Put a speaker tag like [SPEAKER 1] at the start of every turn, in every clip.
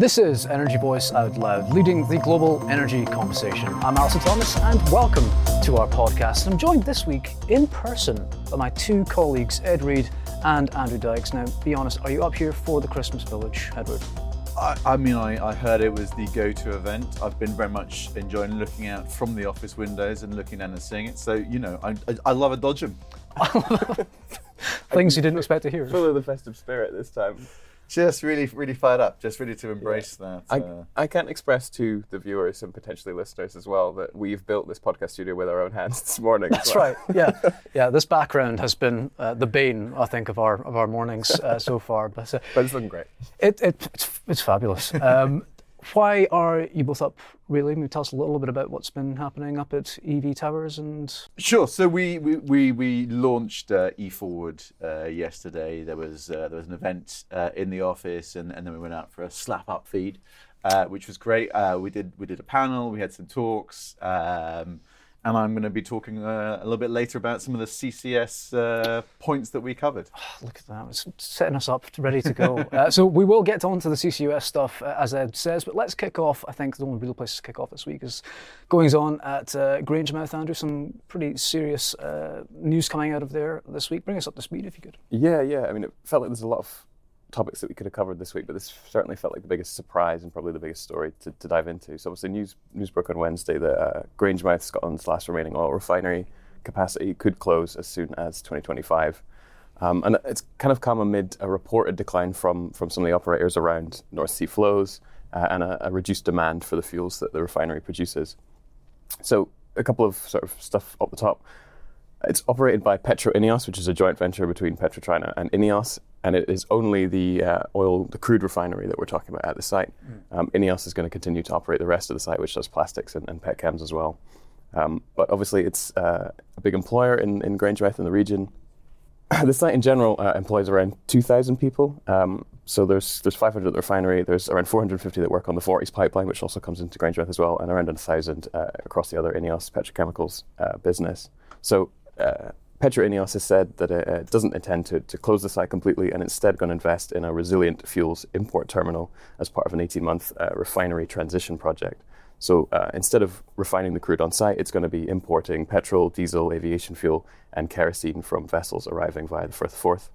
[SPEAKER 1] This is Energy Voice Out Loud, leading the global energy conversation. I'm Allister Thomas, and welcome to our podcast. I'm joined this week in person by my two colleagues, Ed Reed and Andrew Dykes. Now, be honest, are you up here for the Christmas Village, Edward?
[SPEAKER 2] I, I mean, I, I heard it was the go-to event. I've been very much enjoying looking out from the office windows and looking down and seeing it. So, you know, I, I, I love a dodgem.
[SPEAKER 1] Things you didn't expect to hear.
[SPEAKER 3] Full of the festive spirit this time.
[SPEAKER 2] Just really, really fired up. Just really to embrace that.
[SPEAKER 3] I,
[SPEAKER 2] uh,
[SPEAKER 3] I can't express to the viewers and potentially listeners as well that we've built this podcast studio with our own hands this morning.
[SPEAKER 1] That's right. Yeah, yeah. This background has been uh, the bane, I think, of our of our mornings uh, so far. But, uh,
[SPEAKER 3] But it's looking great.
[SPEAKER 1] it, it it's, it's fabulous. Um, why are you both up? Really, you tell us a little bit about what's been happening up at EV Towers and
[SPEAKER 2] Sure. So we we, we, we launched uh, eForward uh, yesterday. There was uh, there was an event uh, in the office, and, and then we went out for a slap up feed, uh, which was great. Uh, we did we did a panel. We had some talks. Um, and I'm going to be talking uh, a little bit later about some of the CCS uh, points that we covered.
[SPEAKER 1] Look at that, it's setting us up, ready to go. uh, so we will get on to the CCUS stuff, uh, as Ed says, but let's kick off. I think the only real place to kick off this week is goings on at uh, Grangemouth, Andrew. Some pretty serious uh, news coming out of there this week. Bring us up to speed if you could.
[SPEAKER 3] Yeah, yeah. I mean, it felt like there's a lot of topics that we could have covered this week, but this certainly felt like the biggest surprise and probably the biggest story to, to dive into. So, obviously, news, news broke on Wednesday that uh, Grangemouth, Scotland's last remaining oil refinery capacity, could close as soon as 2025. Um, and it's kind of come amid a reported decline from, from some of the operators around North Sea flows uh, and a, a reduced demand for the fuels that the refinery produces. So, a couple of sort of stuff up the top. It's operated by Petroineos, which is a joint venture between PetroChina and Ineos, and it is only the uh, oil, the crude refinery that we're talking about at the site. Um, Ineos is going to continue to operate the rest of the site, which does plastics and, and petchems as well. Um, but obviously, it's uh, a big employer in, in Grangemouth in the region. the site in general uh, employs around 2,000 people. Um, so there's there's 500 at the refinery. There's around 450 that work on the Forties pipeline, which also comes into Grangemouth as well, and around 1,000 uh, across the other Ineos petrochemicals uh, business. So uh, Petroineos has said that it uh, doesn't intend to, to close the site completely and instead going to invest in a resilient fuels import terminal as part of an 18 month uh, refinery transition project. So uh, instead of refining the crude on site, it's going to be importing petrol, diesel, aviation fuel, and kerosene from vessels arriving via the Firth Forth.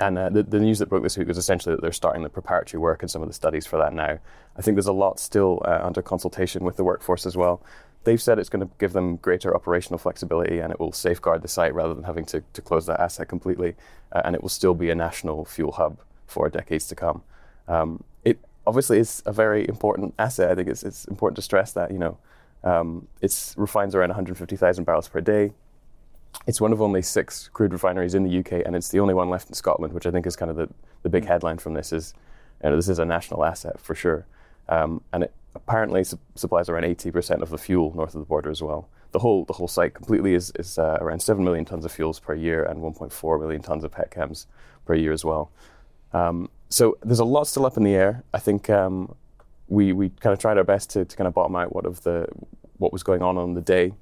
[SPEAKER 3] And uh, the, the news that broke this week was essentially that they're starting the preparatory work and some of the studies for that now. I think there's a lot still uh, under consultation with the workforce as well. They've said it's going to give them greater operational flexibility and it will safeguard the site rather than having to, to close that asset completely. Uh, and it will still be a national fuel hub for decades to come. Um, it obviously is a very important asset. I think it's, it's important to stress that, you know, um, it refines around 150,000 barrels per day. It's one of only six crude refineries in the UK, and it's the only one left in Scotland, which I think is kind of the, the big headline from this. Is you know, this is a national asset for sure, um, and it apparently su- supplies around 80% of the fuel north of the border as well. The whole the whole site completely is, is uh, around seven million tons of fuels per year and 1.4 million tons of petchems per year as well. Um, so there's a lot still up in the air. I think um, we we kind of tried our best to, to kind of bottom out what of the what was going on on the day.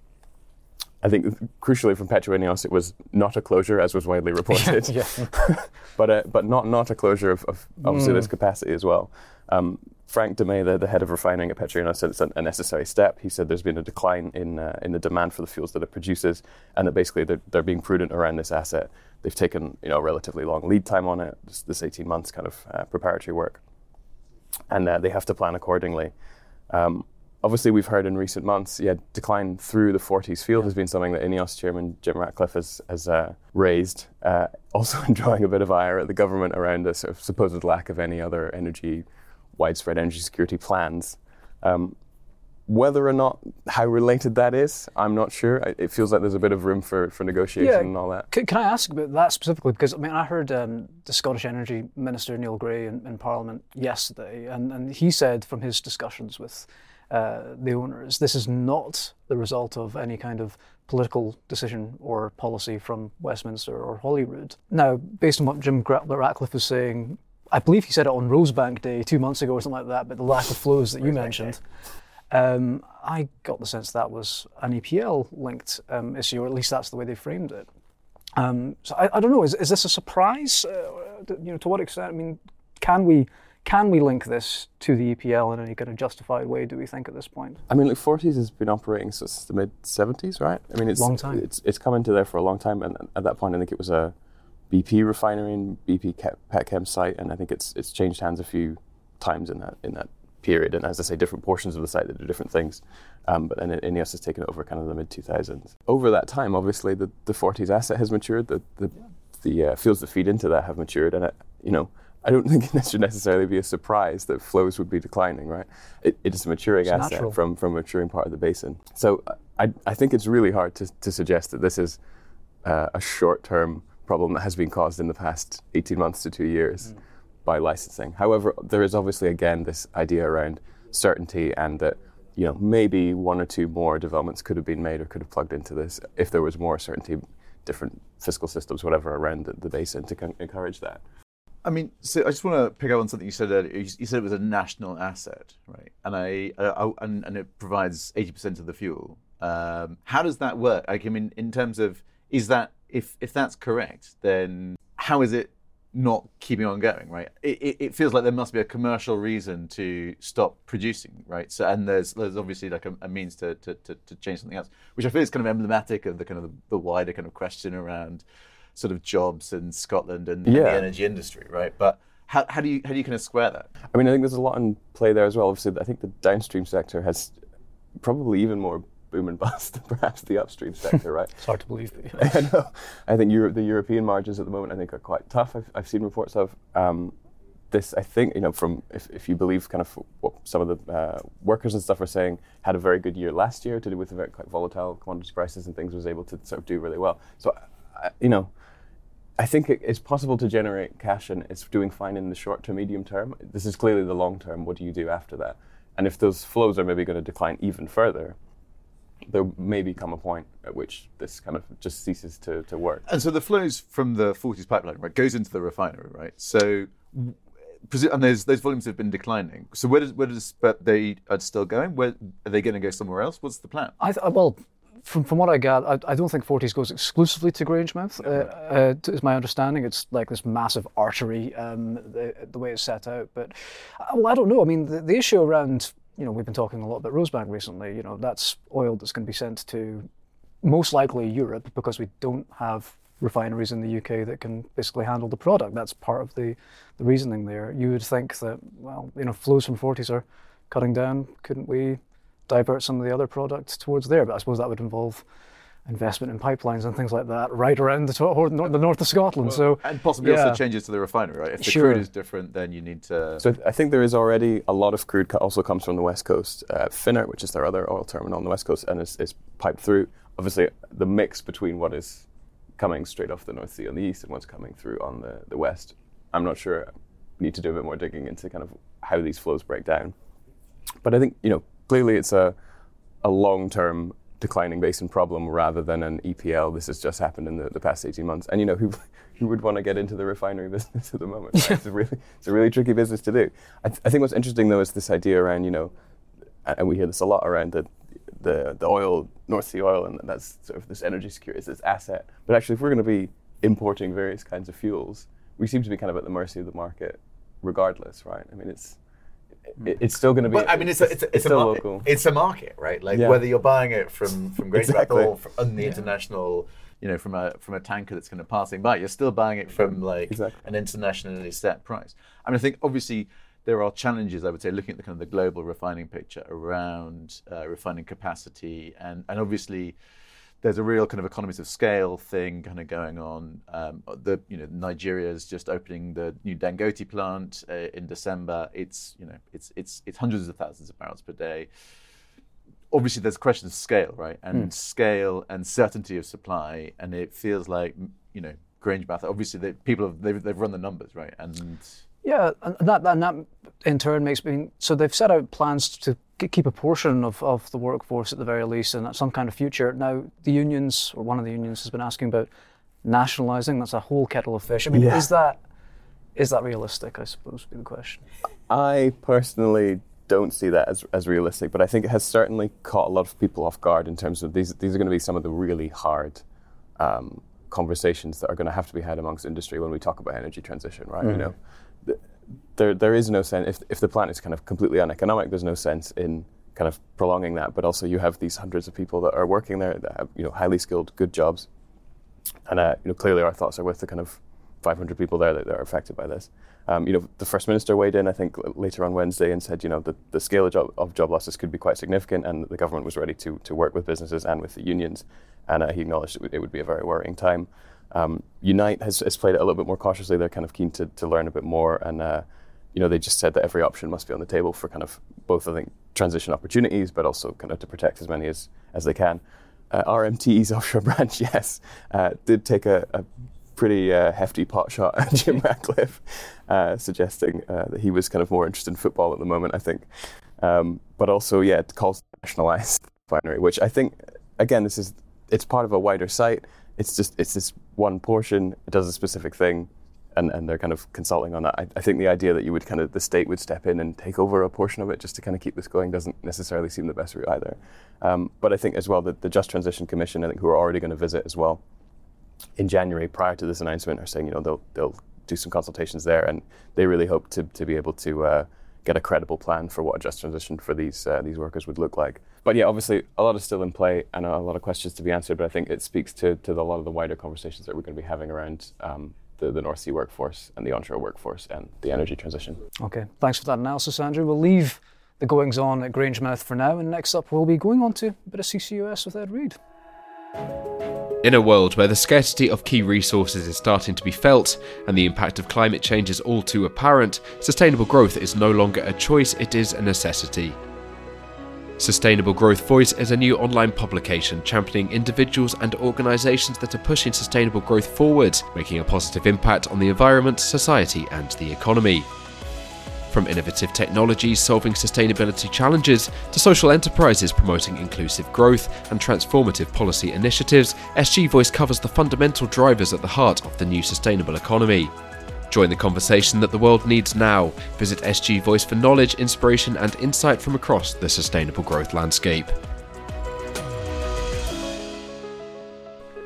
[SPEAKER 3] I think crucially from Petroineos, it was not a closure as was widely reported, but uh, but not not a closure of, of obviously this capacity as well. Um, Frank DeMay, the, the head of refining at Petroineos, said it's a, a necessary step. He said there's been a decline in uh, in the demand for the fuels that it produces, and that basically they're, they're being prudent around this asset. They've taken you know a relatively long lead time on it, this, this 18 months kind of uh, preparatory work, and uh, they have to plan accordingly. Um, obviously, we've heard in recent months, yeah, decline through the Forties field has been something that Ineos chairman Jim Ratcliffe has, has uh, raised. Uh, also drawing a bit of ire at the government around the sort of supposed lack of any other energy, widespread energy security plans. Um, whether or not how related that is, I'm not sure. It feels like there's a bit of room for, for negotiation
[SPEAKER 1] Yeah.
[SPEAKER 3] and all that.
[SPEAKER 1] Can, can I ask about that specifically? Because I mean, I heard um, the Scottish Energy Minister Neil Gray in, in Parliament yesterday, and, and he said from his discussions with uh, the owners, this is not the result of any kind of political decision or policy from Westminster or Holyrood. Now, based on what Jim Ratcliffe was saying, I believe he said it on Rosebank Day two months ago or something like that, but the lack of flows that you mentioned. Um, I got the sense that was an EPL linked um, issue, or at least that's the way they framed it. Um, so I, I don't know. Is, is this a surprise? Uh, you know, to what extent? I mean, can we can we link this to the EPL in any kind of justified way? Do we think at this point?
[SPEAKER 3] I mean, like Forties has been operating since the mid seventies, right? I mean, it's
[SPEAKER 1] Long time.
[SPEAKER 3] It's it's come into there for a long time, and at that point, I think it was a BP refinery and BP Petchem site, and I think it's it's changed hands a few times in that in that period. And as I say, different portions of the site that do different things. Um, but then Ineos has taken over kind of the mid 2000s. Over that time, obviously, the, the Forties asset has matured. The the, the uh, fields that feed into that have matured, and it, you know. I don't think it should necessarily be a surprise that flows would be declining, right? It, it is a maturing
[SPEAKER 1] It's
[SPEAKER 3] asset
[SPEAKER 1] natural.
[SPEAKER 3] from from a maturing part of the basin. So I, I think it's really hard to, to suggest that this is uh, a short term problem that has been caused in the past 18 months to two years by licensing. However, there is obviously again this idea around certainty and that you know maybe one or two more developments could have been made or could have plugged into this if there was more certainty, different fiscal systems, whatever around the, the basin to con- encourage that.
[SPEAKER 2] I mean, so I just want to pick up on something you said earlier. You, you said it was a national asset, right? And I, I, I and, and it provides eighty percent of the fuel. Um, how does that work? Like, I mean, in terms of is that if if that's correct, then how is it not keeping on going, right? It, it, it feels like there must be a commercial reason to stop producing, right? So and there's there's obviously like a, a means to, to, to, to change something else, which I feel is kind of emblematic of the kind of the, the wider kind of question around sort of jobs in Scotland and, and the energy industry, right? But how, how do you how do you kind of square that?
[SPEAKER 3] I mean, I think there's a lot in play there as well. Obviously, I think the downstream sector has probably even more boom and bust than perhaps the upstream sector, right?
[SPEAKER 1] It's hard to believe.
[SPEAKER 3] I know. I think Europe, the European margins at the moment, I think, are quite tough. I've, I've seen reports of um, this. I think you know, from if, if you believe kind of what some of the uh, workers and stuff are saying, had a very good year last year to do with the very quite volatile commodity prices and things, was able to sort of do really well. So, I, you know. I think it- it's possible to generate cash and it's doing fine in the short to medium term. This is clearly the long term. What do you do after that? And if those flows are maybe going to decline even further, there may become a point at which this kind of just ceases to, to work.
[SPEAKER 2] And so the flows from the Forties pipeline, right, goes into the refinery, right? So, and those those volumes have been declining. So where does where does but they are still going? Where are they going to go somewhere else? What's the plan?
[SPEAKER 1] I th- well, from from what I gather, I, I don't think Forties goes exclusively to Grangemouth. Uh, uh, is my understanding. It's like this massive artery, um, the, the way it's set out. But uh, well, I don't know. I mean, the, the issue around you know we've been talking a lot about Rosebank recently. You know, that's oil that's going to be sent to most likely Europe because we don't have refineries in the UK that can basically handle the product. That's part of the, the reasoning there. You would think that, well, you know, flows from Forties are cutting down. Couldn't we divert some of the other products towards there? But I suppose that would involve investment in pipelines and things like that right around the, to- nor- the north of Scotland. so
[SPEAKER 2] And possibly
[SPEAKER 1] yeah.
[SPEAKER 2] also changes to the refinery, right? If the
[SPEAKER 1] Sure.
[SPEAKER 2] crude is different, then you need to.
[SPEAKER 3] So I think there is already a lot of crude also comes from the west coast. Uh, Finnart, which is their other oil terminal on the west coast, and is, is piped through. Obviously, the mix between what is coming straight off the North Sea on the east and what's coming through on the, the west, I'm not sure. We need to do a bit more digging into kind of how these flows break down. But I think you know clearly it's a a long term declining basin problem rather than an EPL. This has just happened in the, the past 18 months. And you know, who, who would want to get into the refinery business at the moment? Right? it's, a really, it's a really tricky business to do. I, th- I think what's interesting though is this idea around, you know, and we hear this a lot around the, the, the oil, North Sea oil, and that's sort of this energy security, it's this asset. But actually, if we're going to be importing various kinds of fuels, we seem to be kind of at the mercy of the market regardless, right? I mean, it's, it, it's still going to be.
[SPEAKER 2] But I mean, it's a, it's a, it's, a
[SPEAKER 3] still
[SPEAKER 2] market.
[SPEAKER 3] local.
[SPEAKER 2] It's a market, right? Like
[SPEAKER 3] Yeah.
[SPEAKER 2] whether you're buying it from from Great
[SPEAKER 3] Exactly.
[SPEAKER 2] or from, on the international, you know, from a from a tanker that's kind of passing by, you're still buying it from like
[SPEAKER 3] Exactly.
[SPEAKER 2] an internationally set price. I mean, I think obviously there are challenges. I would say looking at the kind of the global refining picture around uh, refining capacity, and and obviously there's a real kind of economies of scale thing kind of going on. Um, the you know Nigeria is just opening the new Dangote plant uh, in December. It's you know it's it's it's hundreds of thousands of barrels per day. Obviously, there's a question of scale, right? And scale and certainty of supply. And it feels like you know Grangemouth. Obviously, they, people have they've, they've run the numbers, right? And
[SPEAKER 1] Yeah, and that, and that in turn makes me. So they've set out plans to keep a portion of, of the workforce at the very least in some kind of future. Now, the unions, or one of the unions, has been asking about nationalising. That's a whole kettle of fish. I mean,
[SPEAKER 3] Yeah.
[SPEAKER 1] is that is that realistic? I suppose would be the question.
[SPEAKER 3] I personally don't see that as, as realistic, but I think it has certainly caught a lot of people off guard in terms of these. These are going to be some of the really hard um, conversations that are going to have to be had amongst industry when we talk about energy transition, right? You know, the, there there is no sense if if the plant is kind of completely uneconomic. There's no sense in kind of prolonging that. But also, you have these hundreds of people that are working there that have you know highly skilled, good jobs, and uh, you know clearly our thoughts are with the kind of 500 people there that, that are affected by this. Um, you know, the first minister weighed in, I think, later on Wednesday, and said, you know, that the scale of job, of job losses could be quite significant, and the government was ready to to work with businesses and with the unions. And uh, he acknowledged it would, it would, be a very worrying time. Um, Unite has, has, played it a little bit more cautiously. They're kind of keen to, to learn a bit more, and uh, you know, they just said that every option must be on the table for kind of both, I think, transition opportunities, but also kind of to protect as many as as they can. Uh, RMT's offshore branch, yes, uh, did take a, a pretty uh, hefty pot shot at Jim Ratcliffe, uh, suggesting uh, that he was kind of more interested in football at the moment, I think. Um, but also, yeah, it calls to nationalise the refinery, which I think, again, this is it's part of a wider site. It's just it's this one portion. It does a specific thing, and, and they're kind of consulting on that. I, I think the idea that you would kind of the state would step in and take over a portion of it just to kind of keep this going doesn't necessarily seem the best route either. Um, but I think as well that the Just Transition Commission, I think, who are already going to visit as well, in January prior to this announcement are saying, you know, they'll they'll do some consultations there, and they really hope to to be able to uh, get a credible plan for what a just transition for these uh, these workers would look like. But yeah, obviously a lot is still in play and a lot of questions to be answered. But I think it speaks to to the, a lot of the wider conversations that we're going to be having around. Um, the, the North Sea workforce and the onshore workforce and the energy transition.
[SPEAKER 1] Okay, thanks for that analysis, Andrew. We'll leave the goings on at Grangemouth for now, and next up we'll be going on to a bit of CCUS with Ed Reed.
[SPEAKER 4] In a world where the scarcity of key resources is starting to be felt and the impact of climate change is all too apparent, sustainable growth is no longer a choice, it is a necessity. Sustainable Growth Voice is a new online publication championing individuals and organisations that are pushing sustainable growth forward, making a positive impact on the environment, society, and the economy. From innovative technologies solving sustainability challenges to social enterprises promoting inclusive growth and transformative policy initiatives, SG Voice covers the fundamental drivers at the heart of the new sustainable economy. Join the conversation that the world needs now. Visit SG Voice for knowledge, inspiration, and insight from across the sustainable growth landscape.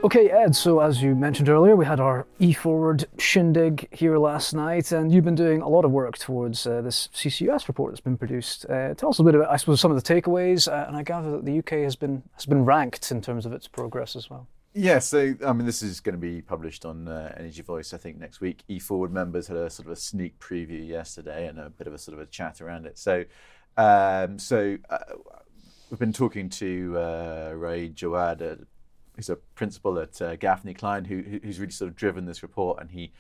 [SPEAKER 1] Okay, Ed, so as you mentioned earlier, we had our e-forward shindig here last night, and you've been doing a lot of work towards uh, this CCUS report that's been produced. Uh, tell us a bit about, I suppose, some of the takeaways, uh, and I gather that the UK has been has been ranked in terms of its progress as well.
[SPEAKER 2] Yeah, so I mean, this is going to be published on uh, Energy Voice, I think, next week. E Forward members had a sort of a sneak preview yesterday and a bit of a sort of a chat around it. So, um, so uh, we've been talking to uh, Ray Jawad who's a principal at uh, Gaffney Cline, who, who's really sort of driven this report, and he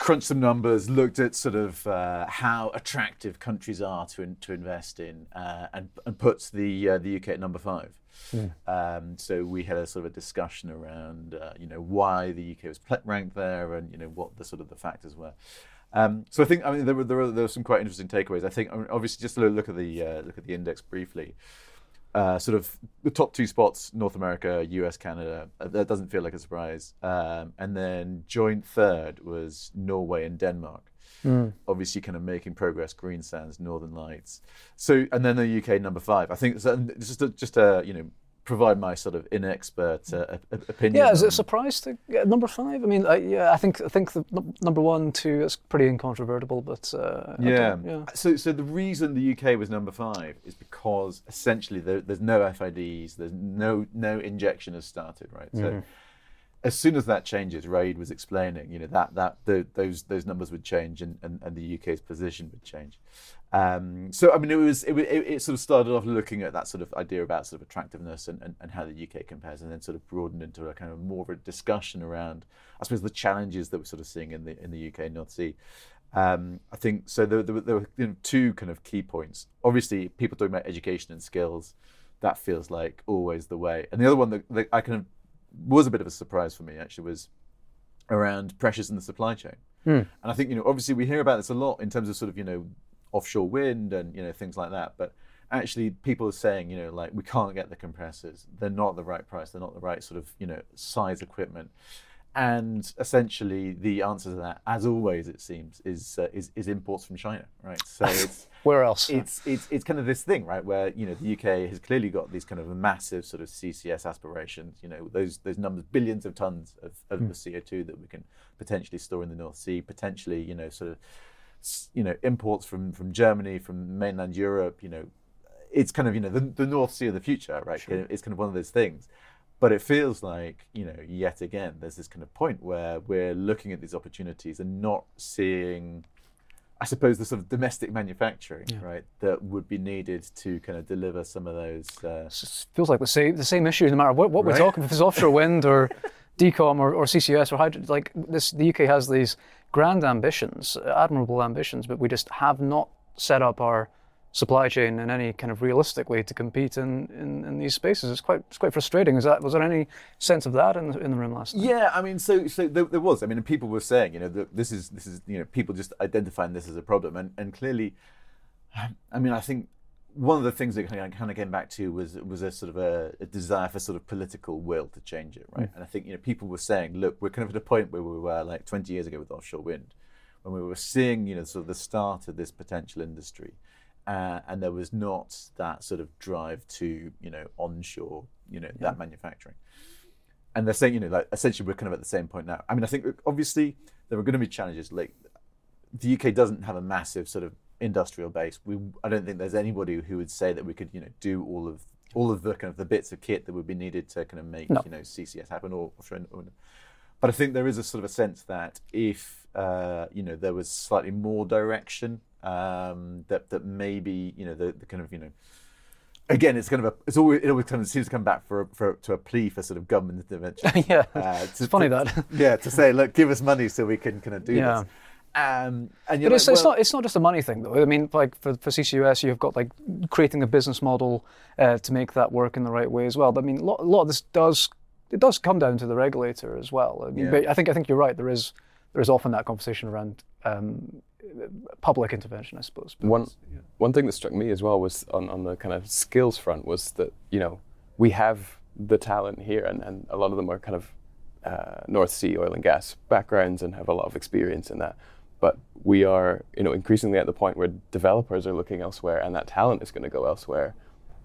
[SPEAKER 2] crunched some numbers, looked at sort of uh, how attractive countries are to in, to invest in, uh, and and puts the uh, the UK at number five. Yeah. Um, so we had a sort of a discussion around uh, you know why the UK was ranked there, and you know what the sort of the factors were. Um, so I think I mean there were, there were there were some quite interesting takeaways. I think I mean, obviously just look at the uh, look at the index briefly uh, sort of the top two spots North America, US, Canada. Uh, that doesn't feel like a surprise. Um, and then joint third was Norway and Denmark. Mm. Obviously, kind of making progress. Greensand's, Northern Lights. So, and then the UK number five. I think just a, just a you know provide my sort of inexpert uh, opinion.
[SPEAKER 1] Yeah, is it a surprise to get number five? I mean, I, yeah, I think I think the number one, two is pretty incontrovertible, but uh,
[SPEAKER 2] yeah. yeah. So, so the reason the UK was number five is because essentially there, there's no FIDs, there's no no injection has started, right? So. Mm-hmm as soon as that changes, Raid was explaining, you know, that that the, those those numbers would change and, and, and the UK's position would change. Um, so I mean, it was it, it, it, sort of started off looking at that sort of idea about sort of attractiveness and, and, and how the UK compares, and then sort of broadened into a kind of more of a discussion around, I suppose, the challenges that we're sort of seeing in the in the UK North Sea. Um, I think so. There, there, there were you know, two kind of key points. Obviously, people talking about education and skills. That feels like always the way. And the other one that, that I kind of was a bit of a surprise for me actually was around pressures in the supply chain. Mm. And I think you know obviously we hear about this a lot in terms of sort of you know offshore wind and you know things like that, but actually people are saying you know like we can't get the compressors, they're not the right price, they're not the right sort of you know size equipment. And essentially, the answer to that, as always, it seems, is uh, is, is imports from China, right? So it's
[SPEAKER 1] where else?
[SPEAKER 2] It's it's it's kind of this thing, right, where you know the UK has clearly got these kind of massive sort of CCS aspirations. You know those those numbers, billions of tons of, of mm. CO2 that we can potentially store in the North Sea, potentially you know sort of you know imports from from Germany, from mainland Europe. You know, it's kind of you know the, the North Sea of the future, right? It's kind of one of those things. But it feels like you know yet again there's this kind of point where we're looking at these opportunities and not seeing. I suppose the sort of domestic manufacturing, right, that would be needed to kind of deliver some of those. Uh,
[SPEAKER 1] It feels like the same the same issue no matter what, what we're
[SPEAKER 2] Right.
[SPEAKER 1] talking. If it's offshore wind or decom or, or CCS or hydro, like this, the UK has these grand ambitions, admirable ambitions, but we just have not set up our supply chain in any kind of realistic way to compete in, in, in these spaces. It's quite it's quite frustrating. Is that was there any sense of that in the, in the room last night?
[SPEAKER 2] Yeah, I mean, so so there, there was. I mean, people were saying, you know, this is this is you know people just identifying this as a problem, and and clearly, I mean, I think one of the things that kind of, kind of came back to was was a sort of a, a desire for sort of political will to change it, right? And I think you know people were saying, look, we're kind of at a point where we were like 20 years ago with offshore wind, when we were seeing you know sort of the start of this potential industry, uh, and there was not that sort of drive to you know onshore, you know that manufacturing and they're saying, you know, like essentially we're kind of at the same point now. I mean, I think obviously there are going to be challenges. Like the UK doesn't have a massive sort of industrial base. We, I don't think there's anybody who would say that we could, you know, do all of all of the kind of the bits of kit that would be needed to kind of make,
[SPEAKER 1] No.
[SPEAKER 2] you know, CCS happen or, or, but I think there is a sort of a sense that if uh, you know there was slightly more direction, um, that that maybe you know the, the kind of you know again it's kind of a it's always it always kind of seems to come back for, for to a plea for sort of government intervention.
[SPEAKER 1] yeah,
[SPEAKER 2] Uh, to-
[SPEAKER 1] it's funny
[SPEAKER 2] to-
[SPEAKER 1] that.
[SPEAKER 2] yeah to say look give us money so we can kind of do
[SPEAKER 1] Yeah.
[SPEAKER 2] this. Um, and you're
[SPEAKER 1] But it's,
[SPEAKER 2] like,
[SPEAKER 1] it's
[SPEAKER 2] well-
[SPEAKER 1] not it's not just a money thing though. I mean, like for, for CCUS, you've got like creating a business model uh, to make that work in the right way as well. But I mean, a lot, a lot of this does it does come down to the regulator as well. I mean,
[SPEAKER 2] Yeah.
[SPEAKER 1] but I think I think you're right. There is there is often that conversation around um, public intervention, I suppose. But
[SPEAKER 3] One
[SPEAKER 1] yeah.
[SPEAKER 3] one thing that struck me as well was on, on the kind of skills front was that you know we have the talent here and, and a lot of them are kind of uh, North Sea oil and gas backgrounds and have a lot of experience in that. But we are you know increasingly at the point where developers are looking elsewhere and that talent is going to go elsewhere.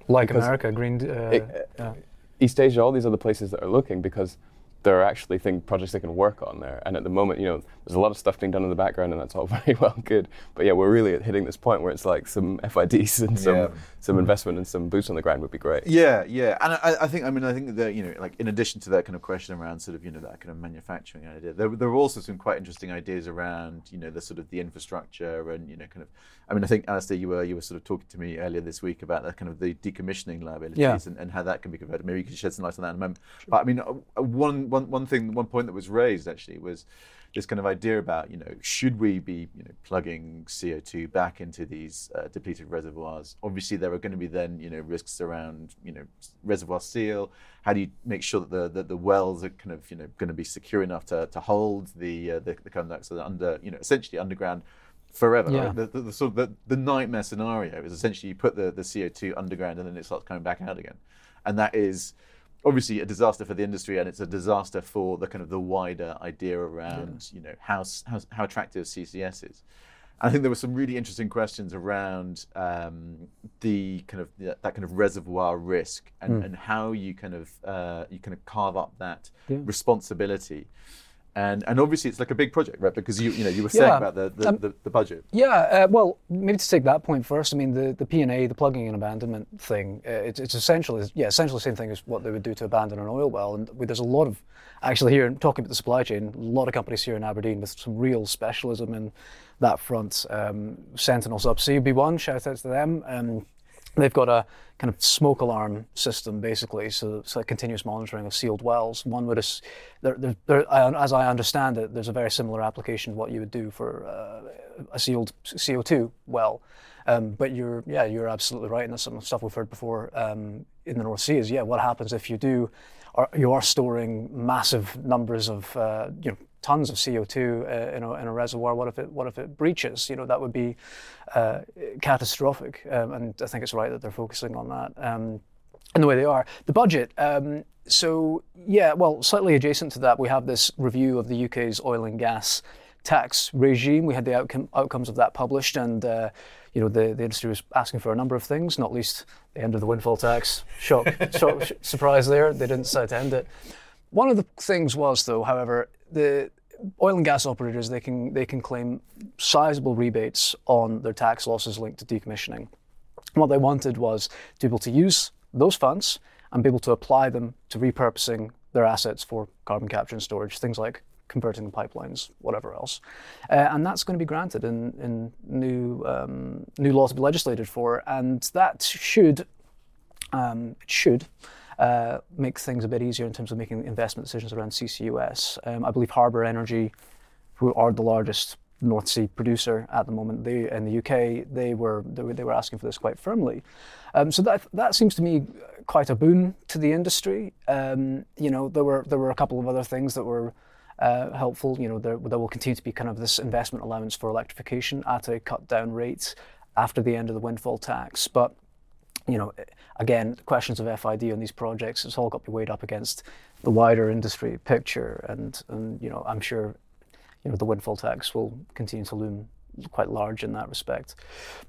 [SPEAKER 1] like
[SPEAKER 3] because
[SPEAKER 1] America, Green. Uh,
[SPEAKER 3] it-
[SPEAKER 1] yeah.
[SPEAKER 3] East Asia, all these other places that are looking because there are actually thing, projects they can work on there. And at the moment, you know, there's a lot of stuff being done in the background, and that's all very well good. But yeah, we're really hitting this point where it's like some FIDs and some
[SPEAKER 2] Yeah.
[SPEAKER 3] some investment and some boots on the ground would be great.
[SPEAKER 2] Yeah, yeah, and I, I think I mean I think that you know like in addition to that kind of question around sort of you know that kind of manufacturing idea, there, there are also some quite interesting ideas around you know the sort of the infrastructure and you know kind of I mean I think Allister you were you were sort of talking to me earlier this week about that kind of the decommissioning liabilities
[SPEAKER 1] Yeah.
[SPEAKER 2] and, and how that can be converted. Maybe you could shed some light on that in a moment. But I mean uh, uh, one one one thing one point that was raised actually was this kind of idea about you know should we be you know plugging CO2 back into these uh, depleted reservoirs? Obviously, there are going to be then you know risks around you know reservoir seal. How do you make sure that the that the wells are kind of you know going to be secure enough to, to hold the uh, the, the carbon dioxide under you know essentially underground forever?
[SPEAKER 1] Yeah.
[SPEAKER 2] Right? The, the, the sort of the, the nightmare scenario is essentially you put the, the CO2 underground and then it starts coming back out again, and that is obviously a disaster for the industry and it's a disaster for the kind of the wider idea around you know how, how how attractive CCS is. I think there were some really interesting questions around um, the kind of that kind of reservoir risk and, and how you kind of uh, you kind of carve up that
[SPEAKER 1] Yeah.
[SPEAKER 2] responsibility. And, and obviously it's like a big project, right? Because you you know you were saying
[SPEAKER 1] Yeah.
[SPEAKER 2] about the the,
[SPEAKER 1] Um,
[SPEAKER 2] the, the budget.
[SPEAKER 1] Yeah, uh, well, maybe to take that point first. I mean, the, the P and A, the plugging and abandonment thing, uh, it's, it's essentially yeah, essentially the same thing as what they would do to abandon an oil well. And there's a lot of actually here talking about the supply chain, a lot of companies here in Aberdeen with some real specialism in that front. Um, Sentinel Subsea would be one. Shout out to them. Um, They've got a kind of smoke alarm system, basically, so it's like continuous monitoring of sealed wells. One would, as, as I understand it, there's a very similar application to what you would do for uh, a sealed CO2 well. Um, but you're, yeah, you're absolutely right, and that's some stuff we've heard before um, in the North Sea. Is yeah, what happens if you do, are, you are storing massive numbers of, uh, you know, tons of CO2 uh, in, a, in a reservoir. What if it what if it breaches? You know that would be uh, catastrophic. Um, and I think it's right that they're focusing on that. Um, in the way they are. The budget. Um, so yeah, well, slightly adjacent to that, we have this review of the UK's oil and gas tax regime. We had the outcome, outcomes of that published, and uh, you know the, the industry was asking for a number of things, not least the end of the windfall tax. Shock, shock, surprise there. They didn't decide to end it. One of the things was, though, however, the oil and gas operators they can they can claim sizable rebates on their tax losses linked to decommissioning. what they wanted was to be able to use those funds and be able to apply them to repurposing their assets for carbon capture and storage, things like converting pipelines, whatever else. Uh, and that's going to be granted in, in new, um, new law to be legislated for. And that should, um, should uh, make things a bit easier in terms of making investment decisions around CCUS. Um, I believe Harbour Energy, who are the largest North Sea producer at the moment, they in the UK, they were they were, they were asking for this quite firmly. Um, so that that seems to me quite a boon to the industry. Um, you know, there were there were a couple of other things that were uh, helpful. You know, there, there will continue to be kind of this investment allowance for electrification at a cut down rate after the end of the windfall tax. But you know, again, questions of FID on these projects, it's all got to be weighed up against the wider industry picture. And, and you know, I'm sure, you know, the windfall tax will continue to loom quite large in that respect.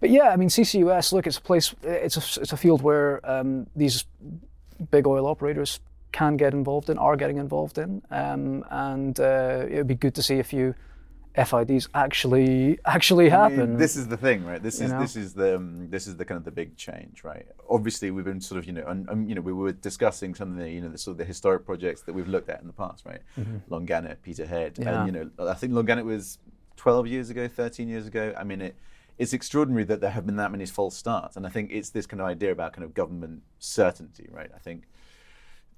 [SPEAKER 1] But yeah, I mean, CCUS, look, it's a place, it's a, it's a field where um, these big oil operators can get involved in, are getting involved in, um, and uh, it would be good to see a few FIDs actually actually happen. I mean,
[SPEAKER 2] this is the thing, right? This is know? this is the um, this is the kind of the big change, right? Obviously, we've been sort of you know, and, um, you know, we were discussing some of the you know the sort of the historic projects that we've looked at in the past, right? Mm-hmm. Longannet, Peterhead, yeah. and you know, I think Longannet was 12 years ago, 13 years ago. I mean, it, it's extraordinary that there have been that many false starts, and I think it's this kind of idea about kind of government certainty, right? I think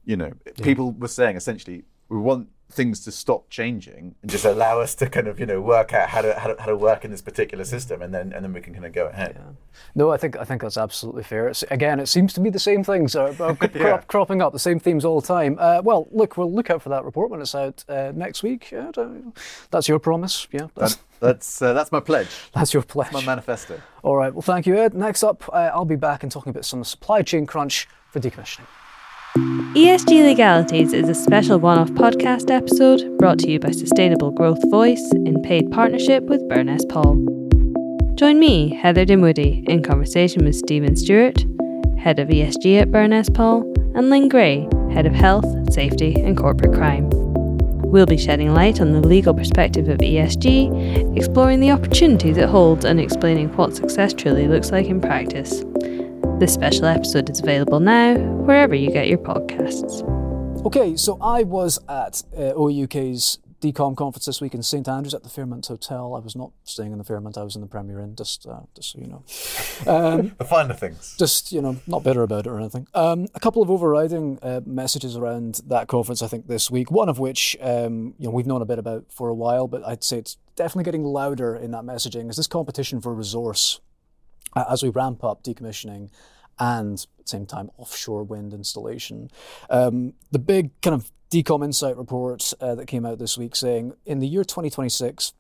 [SPEAKER 2] you know, yeah. people were saying essentially we want things to stop changing and just allow us to kind of you know work out how to how to, how to work in this particular system and then and then we can kind of go ahead. Yeah.
[SPEAKER 1] no i think i think that's absolutely fair. It's, again it seems to be the same things are, are yeah. cropping up the same themes all the time. Uh, well look we'll look out for that report when it's out uh, next week. Yeah, that's your promise. Yeah
[SPEAKER 2] that's that's, uh, that's my pledge.
[SPEAKER 1] That's your pledge.
[SPEAKER 2] My manifesto.
[SPEAKER 1] All right. Well thank you ed. Next up uh, i'll be back and talking about some supply chain crunch for decommissioning
[SPEAKER 5] ESG Legalities is a special one off podcast episode brought to you by Sustainable Growth Voice in paid partnership with Burness Paul. Join me, Heather Dinwoodie, in conversation with Stephen Stewart, Head of ESG at Burness Paul, and Lynn Gray, Head of Health, Safety and Corporate Crime. We'll be shedding light on the legal perspective of ESG, exploring the opportunities it holds, and explaining what success truly looks like in practice. This special episode is available now, wherever you get your podcasts.
[SPEAKER 1] Okay, so I was at uh, OEUK's decom conference this week in St Andrews at the Fairmont Hotel. I was not staying in the Fairmont, I was in the Premier Inn, just, uh, just so you know.
[SPEAKER 2] Um, the finer things.
[SPEAKER 1] Just, you know, not bitter about it or anything. Um, a couple of overriding uh, messages around that conference, I think, this week, one of which, um, you know, we've known a bit about for a while, but I'd say it's definitely getting louder in that messaging, is this competition for resource as we ramp up decommissioning and at the same time offshore wind installation. Um, the big kind of Decom Insight report uh, that came out this week saying in the year 2026,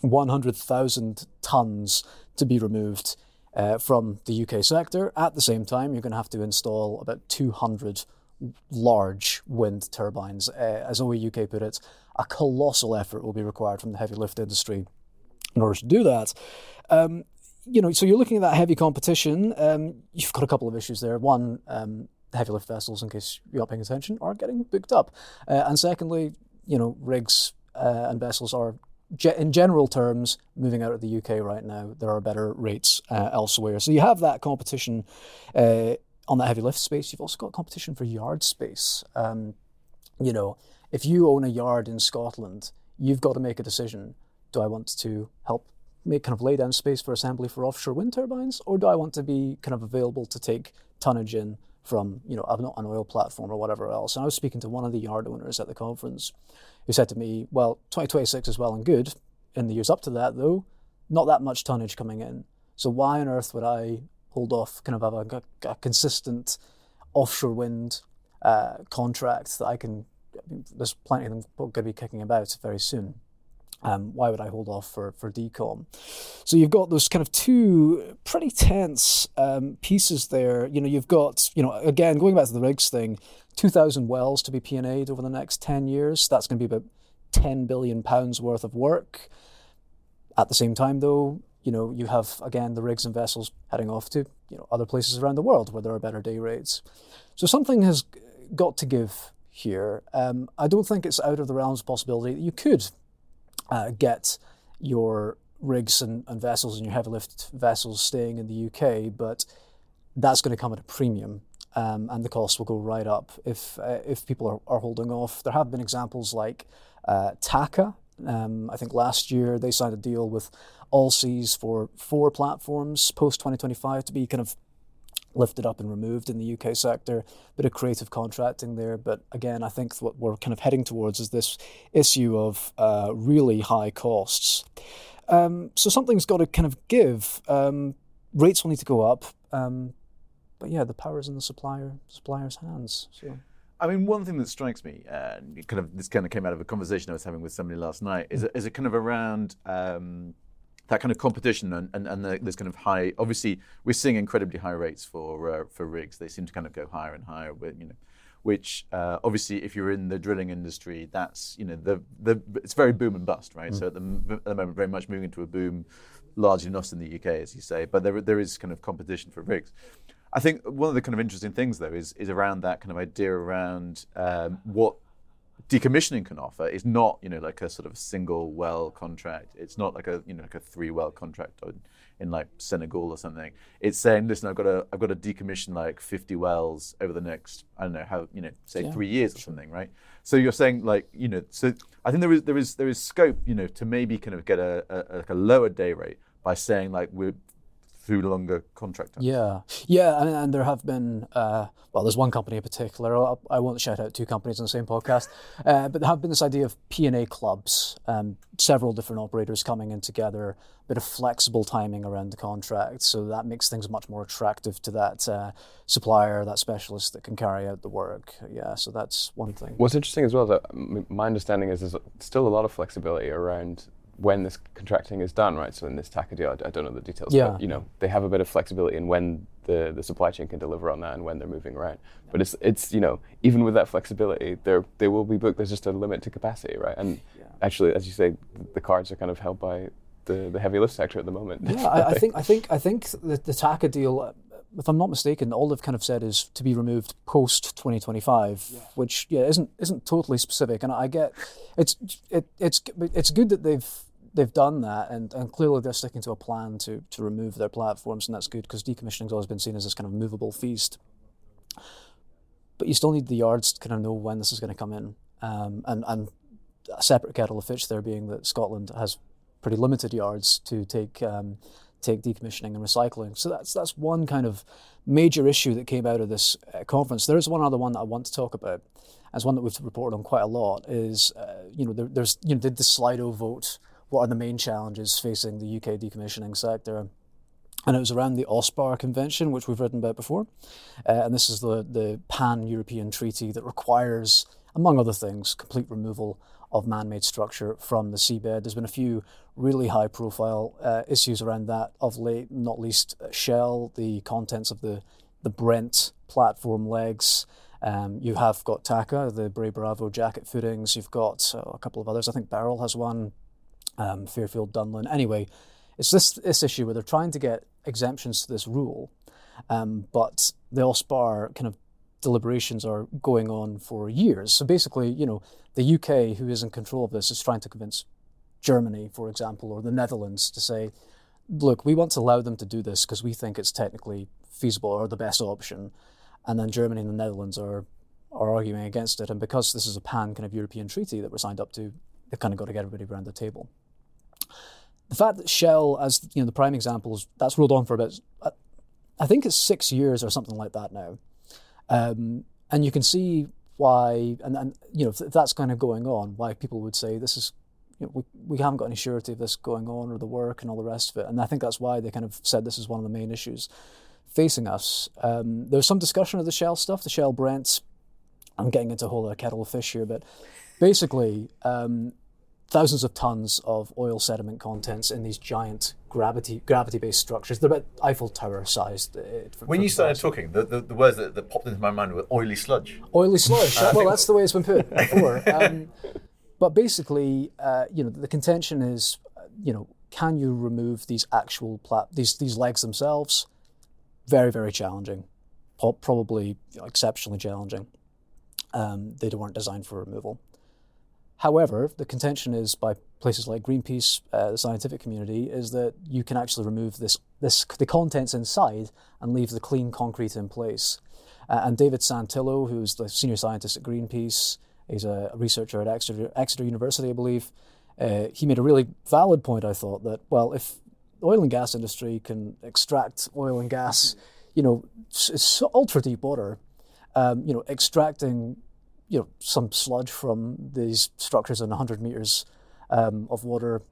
[SPEAKER 1] 100,000 tonnes to be removed uh, from the UK sector. At the same time, you're going to have to install about 200 large wind turbines. Uh, as OEUK put it, a colossal effort will be required from the heavy lift industry in order to do that. Um, you know, so you're looking at that heavy competition. Um, you've got a couple of issues there. One, um, heavy lift vessels, in case you're not paying attention, are getting booked up. Uh, and secondly, you know, rigs uh, and vessels are, ge- in general terms, moving out of the UK right now. There are better rates uh, elsewhere. So you have that competition uh, on that heavy lift space. You've also got competition for yard space. Um, you know, if you own a yard in Scotland, you've got to make a decision. Do I want to help make kind of lay down space for assembly for offshore wind turbines, or do I want to be kind of available to take tonnage in from you know an oil platform or whatever else? And I was speaking to one of the yard owners at the conference, who said to me, "Well, 2026 is well and good. In the years up to that, though, not that much tonnage coming in. So why on earth would I hold off kind of have a, a, consistent offshore wind uh, contract that I can? There's plenty of them going to be kicking about very soon." Um, why would I hold off for, for decom? So you've got those kind of two pretty tense um, pieces there. You know, you've got, you know, again, going back to the rigs thing, 2,000 wells to be P&A'd over the next 10 years. That's going to be about 10 billion pounds worth of work. At the same time, though, you know, you have, again, the rigs and vessels heading off to, you know, other places around the world where there are better day rates. So something has got to give here. Um, I don't think it's out of the realms of possibility that you could uh, get your rigs and, and vessels and your heavy lift vessels staying in the UK, but that's going to come at a premium. Um, and the cost will go right up if uh, if people are, are holding off. There have been examples like uh, TAQA. Um, I think last year they signed a deal with Allseas for four platforms post 2025 to be kind of lifted up and removed in the UK sector. Bit of creative contracting there, but again, I think what we're kind of heading towards is this issue of uh, really high costs. Um, so something's got to kind of give. Um, rates will need to go up, um, but yeah, the power is in the supplier supplier's hands. So.
[SPEAKER 2] I mean, one thing that strikes me, uh, kind of this kind of came out of a conversation I was having with somebody last night, is, is it kind of around um, that kind of competition and, and, and the, this kind of high. Obviously, we're seeing incredibly high rates for uh, for rigs. They seem to kind of go higher and higher. With, you know, which uh, obviously, if you're in the drilling industry, that's you know the the it's very boom and bust, right? Mm. So at the, at the moment, very much moving into a boom, largely not in the UK, as you say, but there there is kind of competition for rigs. I think one of the kind of interesting things though is is around that kind of idea around um, what decommissioning can offer is not you know like a sort of single well contract. It's not like a you know like a three well contract in, in like Senegal or something. It's saying listen I've got to I've got to decommission like 50 wells over the next I don't know how you know say yeah, 3 years or something right? So you're saying like you know so I think there is there is there is scope you know to maybe kind of get a, a like a lower day rate by saying like we're through longer contract terms.
[SPEAKER 1] Yeah, yeah, and, and there have been uh, well, there's one company in particular. I'll, I will not shout out two companies on the same podcast, uh, but there have been this idea of P and A clubs, um, several different operators coming in together, a bit of flexible timing around the contract, so that makes things much more attractive to that uh, supplier, that specialist that can carry out the work. Yeah, so that's one thing.
[SPEAKER 3] What's interesting as well that my understanding is there's still a lot of flexibility around when this contracting is done, right? So in this deal, I, I don't know the details, yeah. but you know they have a bit of flexibility in when the, the supply chain can deliver on that and when they're moving around. But it's it's you know even with that flexibility, there they will be booked. There's just a limit to capacity, right? And yeah. actually, as you say, the cards are kind of held by the, the heavy lift sector at the moment.
[SPEAKER 1] Yeah, I, I, think I think I think the, the TAQA deal. If I'm not mistaken, all they've kind of said is to be removed post 2025, yeah. which yeah isn't isn't totally specific. And I get it's it, it's it's good that they've they've done that, and, and clearly they're sticking to a plan to to remove their platforms, and that's good because decommissioning's always been seen as this kind of movable feast. But you still need the yards to kind of know when this is going to come in, um, and and a separate kettle of fish there being that Scotland has pretty limited yards to take um, take decommissioning and recycling. So that's that's one kind of major issue that came out of this uh, conference. There is one other one that I want to talk about, as one that we've reported on quite a lot. Is uh, you know there, there's you know did the Slido vote what are the main challenges facing the UK decommissioning sector. And it was around the OSPAR Convention, which we've written about before. Uh, and this is the, the pan European treaty that requires, among other things, complete removal of man made structure from the seabed. There's been a few really high profile uh, issues around that of late, not least Shell, the contents of the, the Brent platform legs. Um, you have got TAQA, the Brae Bravo jacket footings. You've got uh, a couple of others. I think Beryl has one um, Fairfield Dunlin. Anyway, it's this this issue where they're trying to get exemptions to this rule, um, but the OSPAR kind of deliberations are going on for years. So basically, you know, the UK, who is in control of this, is trying to convince Germany, for example, or the Netherlands to say, look, we want to allow them to do this because we think it's technically feasible or the best option. And then Germany and the Netherlands are are arguing against it. And because this is a pan kind of European treaty that we're signed up to, they've kind of got to get everybody around the table. The fact that Shell, as you know, the prime examples, that's rolled on for about, I think it's six years or something like that now, um, and you can see why, and, and you know, if, that's kind of going on, why people would say this is you know, we, we haven't got any surety of this going on or the work and all the rest of it. And I think that's why they kind of said this is one of the main issues facing us. Um, there was some discussion of the Shell stuff, the Shell Brent. I'm getting into a whole kettle of fish here, but basically, um, thousands of tons of oil sediment contents in these giant gravity gravity based structures. They're about Eiffel Tower sized. Uh,
[SPEAKER 2] when you started talking, the, the, the, words that, that, popped into my mind were oily sludge.
[SPEAKER 1] Oily sludge. well, that's the way it's been put before. Um, but basically, uh, you know, the contention is, uh, you know, can you remove these actual plat- these these legs themselves? Very very challenging, probably you know, exceptionally challenging. Um, they weren't designed for removal. However, the contention is by places like Greenpeace, uh, the scientific community, is that you can actually remove this, this the contents inside and leave the clean concrete in place. Uh, and David Santillo, who's the senior scientist at Greenpeace, he's a researcher at Exeter, Exeter University, I believe. Uh, he made a really valid point. I thought that well, if the oil and gas industry can extract oil and gas, you know, it's ultra deep water. Um, you know, extracting you know some sludge from these structures in 100 meters um, of water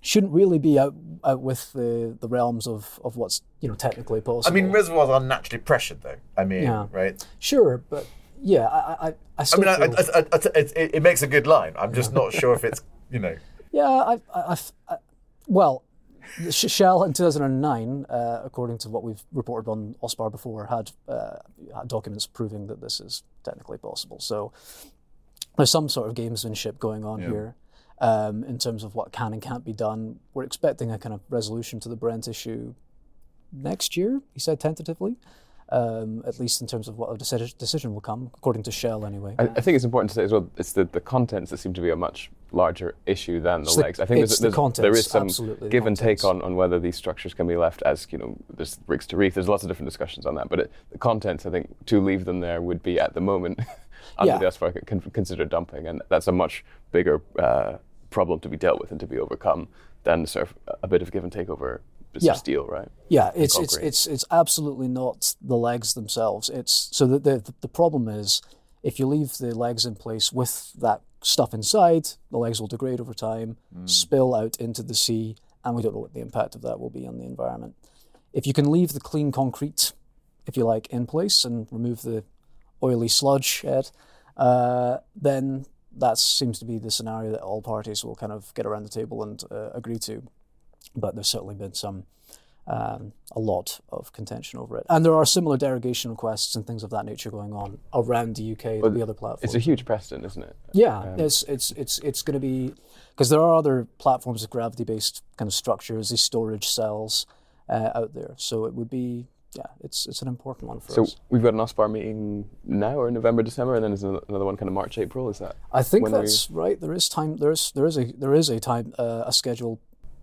[SPEAKER 1] shouldn't really be out, out with the, the realms of, of what's you know technically possible.
[SPEAKER 6] I mean, reservoirs are naturally pressured, though. I mean, yeah. right?
[SPEAKER 1] Sure, but yeah, I I, I,
[SPEAKER 6] I mean, I, it, it, makes a good line. I'm just not sure if it's you know.
[SPEAKER 1] Yeah, I, I, I well, Shell in 2009, uh, according to what we've reported on OSPAR before, had, uh, had documents proving that this is technically possible. So there's some sort of gamesmanship going on here um, in terms of what can and can't be done. We're expecting a kind of resolution to the Brent issue next year, he said tentatively um, at least in terms of what a decision, decision will come, according to Shell anyway.
[SPEAKER 3] I, I, think it's important to say as well, it's the, the contents that seem to be a much larger issue than the legs. I think
[SPEAKER 1] there's, there's,
[SPEAKER 3] the contents, there is some give and take on, on whether these structures can be left as, you know, there's rigs to reef, there's lots of different discussions on that, but it, the contents, I think, to leave them there would be at the moment under yeah. the OSPAR con- considered dumping, and that's a much bigger uh, problem to be dealt with and to be overcome than sort of a bit of give and take over yeah. steel, right?
[SPEAKER 1] Yeah, it's it's it's it's absolutely not the legs themselves. It's so the, the the problem is if you leave the legs in place with that stuff inside, the legs will degrade over time, mm. spill out into the sea, and we don't know what the impact of that will be on the environment. If you can leave the clean concrete, if you like, in place and remove the oily sludge head, uh, then that seems to be the scenario that all parties will kind of get around the table and uh, agree to but there's certainly been some um, a lot of contention over it. And there are similar derogation requests and things of that nature going on around the UK well, the other platforms.
[SPEAKER 3] It's a huge precedent, isn't it?
[SPEAKER 1] Yeah, um, it's it's it's it's going to be because there are other platforms of gravity-based kind of structures, these storage cells uh, out there. So it would be yeah, it's it's an important one for
[SPEAKER 3] so
[SPEAKER 1] us.
[SPEAKER 3] So we've got an OSPAR meeting now, or November, December, and then there's another one kind of March, April. Is that?
[SPEAKER 1] I think that's right. There is time. There is there is a there is a time uh, a schedule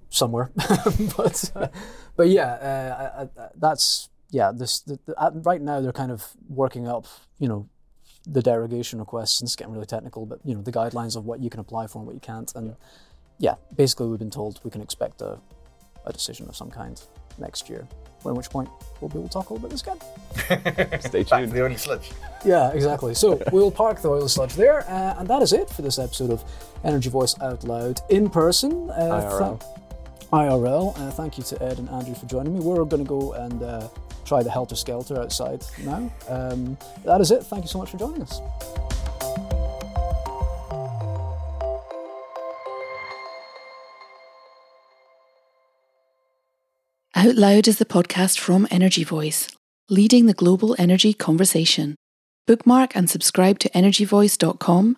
[SPEAKER 1] somewhere. but uh, but yeah, uh, I, I, that's yeah. This the, the, uh, right now they're kind of working up, you know, the derogation requests, and it's getting really technical. But you know, the guidelines of what you can apply for and what you can't, and yeah, basically we've been told we can expect a, a decision of some kind next year. At which point we'll be able to talk a little bit this
[SPEAKER 3] again. Stay tuned.
[SPEAKER 6] the oily sludge.
[SPEAKER 1] Yeah, exactly. So we'll park the oily sludge there, uh, and that is it for this episode of Energy Voice Out Loud in person.
[SPEAKER 3] Uh, IRL.
[SPEAKER 1] IRL. Uh, thank you to Ed and Andrew for joining me. We're going to go and uh, try the Helter Skelter outside now. Um, that is it. Thank you so much for joining us.
[SPEAKER 7] Out Loud is the podcast from Energy Voice, leading the global energy conversation. Bookmark and subscribe to energyvoice.com